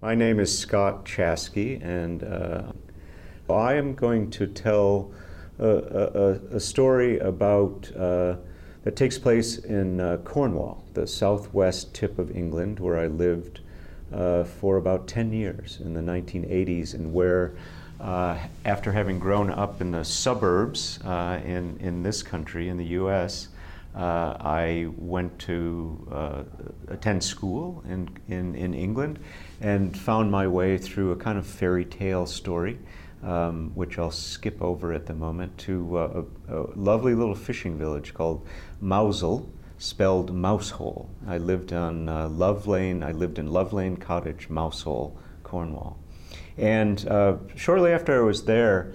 My name is Scott Chaskey, and uh, I am going to tell a, a, a story about uh, that takes place in uh, Cornwall, the southwest tip of England, where I lived uh, for about 10 years in the 1980s, and where, uh, after having grown up in the suburbs uh, in, in this country, in the US, uh, I went to uh, attend school in, in, in, England and found my way through a kind of fairy tale story, um, which I'll skip over at the moment, to uh, a, a, lovely little fishing village called Mousehole, spelled Mousehole. I lived on uh, Love Lane, I lived in Love Lane Cottage, Mousehole, Cornwall. And uh, shortly after I was there,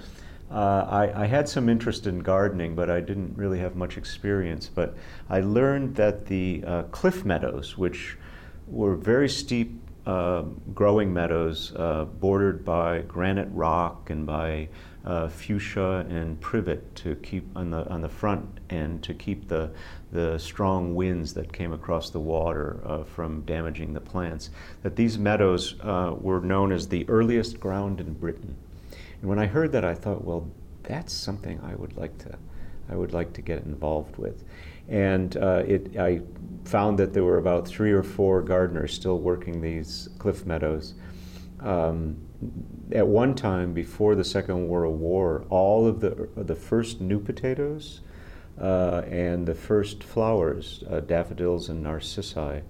uh, I, I, had some interest in gardening, but I didn't really have much experience. But I learned that the uh, cliff meadows, which were very steep uh, growing meadows uh, bordered by granite rock and by uh, fuchsia and privet to keep on the on the front end to keep the the strong winds that came across the water from damaging the plants. That these meadows were known as the earliest ground in Britain. And when I heard that, I thought, well, that's something I would like to, I would like to get involved with. And uh, it, I found that there were about three or four gardeners still working these cliff meadows. Um, at one time, before the Second World War, all of the the first new potatoes uh, and the first flowers, uh, daffodils and narcissi,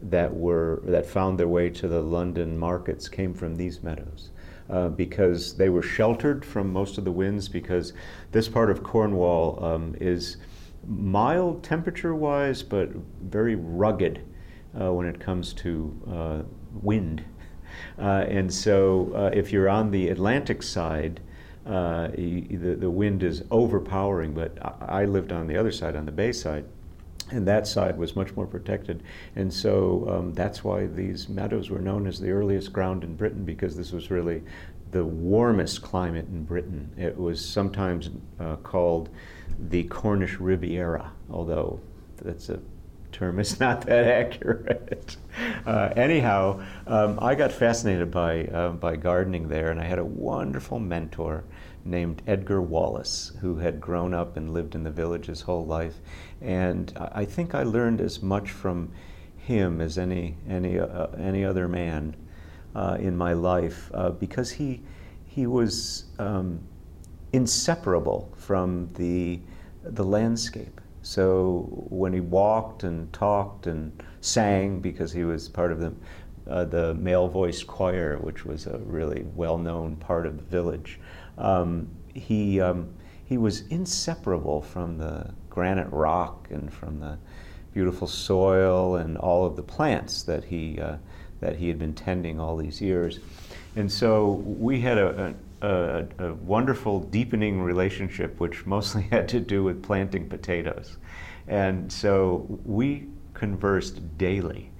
that were that found their way to the London markets came from these meadows uh, because they were sheltered from most of the winds because this part of Cornwall um, is mild temperature wise but very rugged uh, when it comes to uh, wind. Uh, and so uh, if you're on the Atlantic side, uh, the, the wind is overpowering, but I lived on the other side, on the bay side and that side was much more protected. And so um, that's why these meadows were known as the earliest ground in Britain because this was really the warmest climate in Britain. It was sometimes uh, called the Cornish Riviera, although that's a term is not that accurate. Uh, anyhow, um, I got fascinated by, uh, by gardening there, and I had a wonderful mentor named Edgar Wallace, who had grown up and lived in the village his whole life. And I think I learned as much from him as any, any, uh, any other man uh, in my life uh, because he, he was um, inseparable from the, the landscape. So when he walked and talked and sang, because he was part of the, uh, the male voice choir, which was a really well known part of the village, um, he, um, he was inseparable from the granite rock and from the beautiful soil and all of the plants that he, uh, that he had been tending all these years. And so we had a, a, a, wonderful deepening relationship, which mostly had to do with planting potatoes. And so we conversed daily.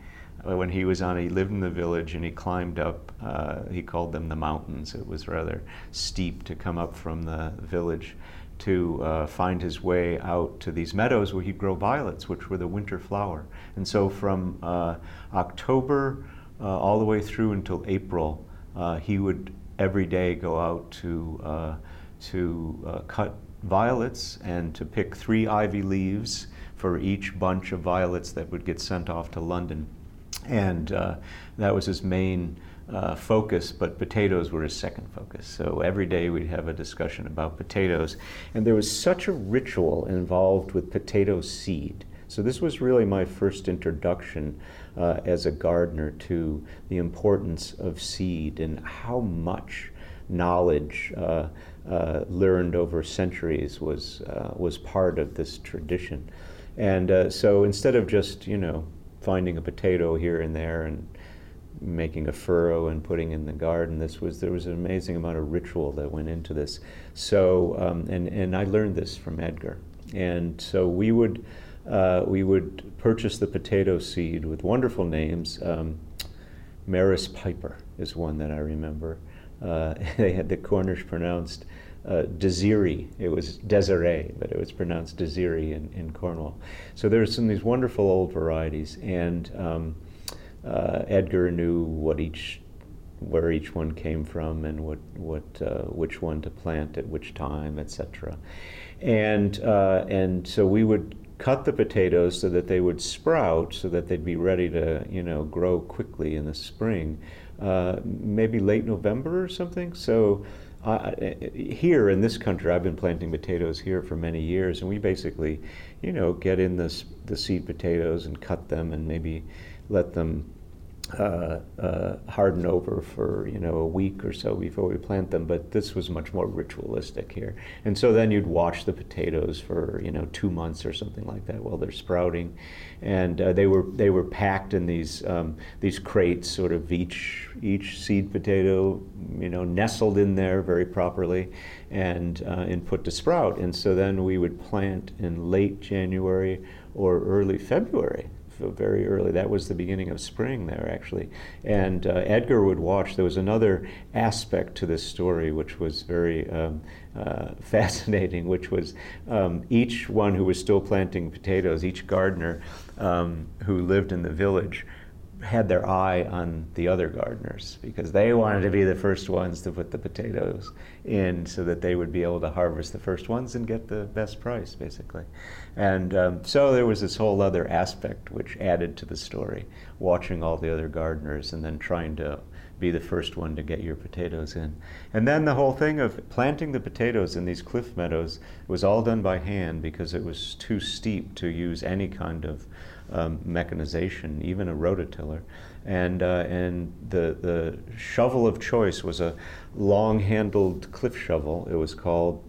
Uh, when he was on, he lived in the village and he climbed up, uh, he called them the mountains. It was rather steep to come up from the village to uh, find his way out to these meadows where he'd grow violets, which were the winter flower. And so from uh, October uh, all the way through until April, uh, he would every day go out to, to cut violets and to pick three ivy leaves for each bunch of violets that would get sent off to London. And uh, that was his main uh, focus, but potatoes were his second focus. So every day we'd have a discussion about potatoes. And there was such a ritual involved with potato seed. So this was really my first introduction uh, as a gardener to the importance of seed and how much knowledge uh, uh, learned over centuries was uh, was part of this tradition. And uh, so instead of just you know finding a potato here and there and making a furrow and putting in the garden. This was there was an amazing amount of ritual that went into this. So um, and and I learned this from Edgar. And so we would uh, we would purchase the potato seed with wonderful names. Um, Maris Piper is one that I remember. Uh, they had the Cornish pronounced uh, Desiree. It was Desiree, but it was pronounced Desiree in, in Cornwall. So there's some of these wonderful old varieties, and um, uh, Edgar knew what each where each one came from and what what uh, which one to plant at which time, etc. And uh, and so we would cut the potatoes so that they would sprout, so that they'd be ready to you know grow quickly in the spring, uh, maybe late November or something. So. Uh, here in this country, I've been planting potatoes here for many years, and we basically, you know, get in the the seed potatoes and cut them, and maybe let them uh, uh, harden over for you know a week or so before we plant them. But this was much more ritualistic here, and so then you'd wash the potatoes for you know two months or something like that while they're sprouting, and uh, they were they were packed in these um, these crates, sort of each each seed potato you know nestled in there very properly, and uh, and put to sprout. And so then we would plant in late January or early February very early. That was the beginning of spring there, actually. And uh, Edgar would watch. There was another aspect to this story which was very um, uh, fascinating, which was um, each one who was still planting potatoes, each gardener um, who lived in the village had their eye on the other gardeners because they wanted to be the first ones to put the potatoes in so that they would be able to harvest the first ones and get the best price, basically. And um, so there was this whole other aspect which added to the story, watching all the other gardeners and then trying to be the first one to get your potatoes in. And then the whole thing of planting the potatoes in these cliff meadows was all done by hand because it was too steep to use any kind of um, mechanization, even a rototiller. And, uh, and the, the shovel of choice was a long handled cliff shovel, it was called.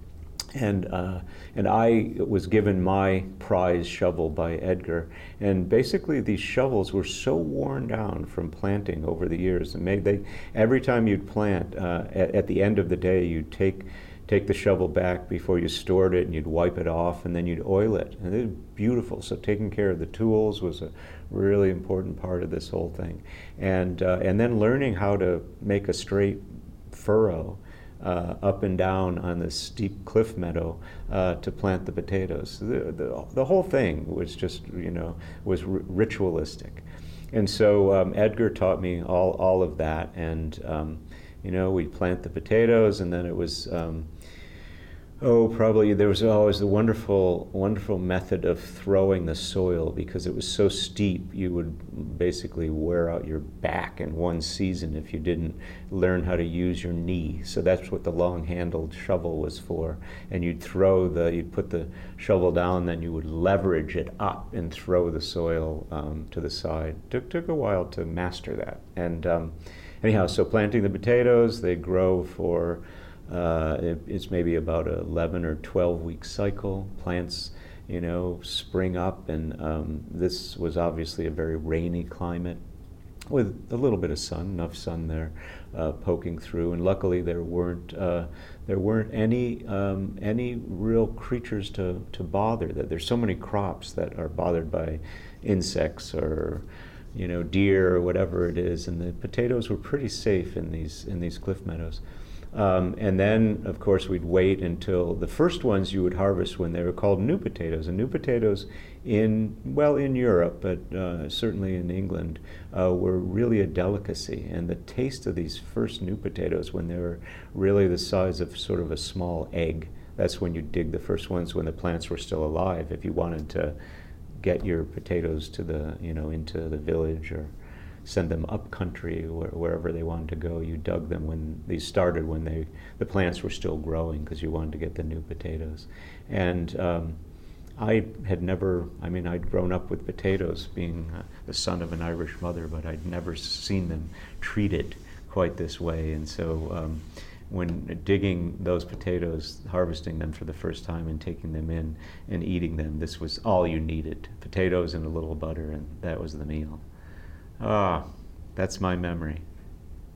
And, uh, and I was given my prize shovel by Edgar. And basically, these shovels were so worn down from planting over the years. And made they, every time you'd plant, uh, at, at the end of the day, you'd take take the shovel back before you stored it and you'd wipe it off and then you'd oil it. And it was beautiful. So taking care of the tools was a really important part of this whole thing. And, uh, and then learning how to make a straight furrow uh, up and down on this steep cliff meadow uh, to plant the potatoes. The, the, the, whole thing was just, you know, was r- ritualistic. And so um, Edgar taught me all, all of that. And, um, you know, we'd plant the potatoes and then it was, um, Oh, probably there was always the wonderful, wonderful method of throwing the soil because it was so steep. You would basically wear out your back in one season if you didn't learn how to use your knee. So that's what the long-handled shovel was for. And you'd throw the, you'd put the shovel down, then you would leverage it up and throw the soil um, to the side. Took took a while to master that. And um, anyhow, so planting the potatoes, they grow for uh, it, it's maybe about a 11 or 12 week cycle. Plants, you know, spring up, and um, this was obviously a very rainy climate with a little bit of sun, enough sun there uh, poking through. And luckily, there weren't uh, there weren't any um, any real creatures to, to bother. That there's so many crops that are bothered by insects or you know deer or whatever it is, and the potatoes were pretty safe in these in these cliff meadows. Um, and then, of course, we'd wait until the first ones you would harvest when they were called new potatoes. And new potatoes in, well, in Europe, but uh, certainly in England, uh, were really a delicacy. And the taste of these first new potatoes, when they were really the size of sort of a small egg, that's when you dig the first ones when the plants were still alive. If you wanted to get your potatoes to the, you know, into the village or send them up country where, wherever they wanted to go. You dug them when these started, when they the plants were still growing, because you wanted to get the new potatoes. And um, I had never, I mean, I'd grown up with potatoes, being uh, the son of an Irish mother, but I'd never seen them treated quite this way. And so um, when digging those potatoes, harvesting them for the first time and taking them in and eating them, this was all you needed potatoes and a little butter, and that was the meal. Ah, that's my memory.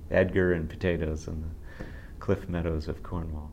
Edgar and potatoes and the cliff meadows of Cornwall.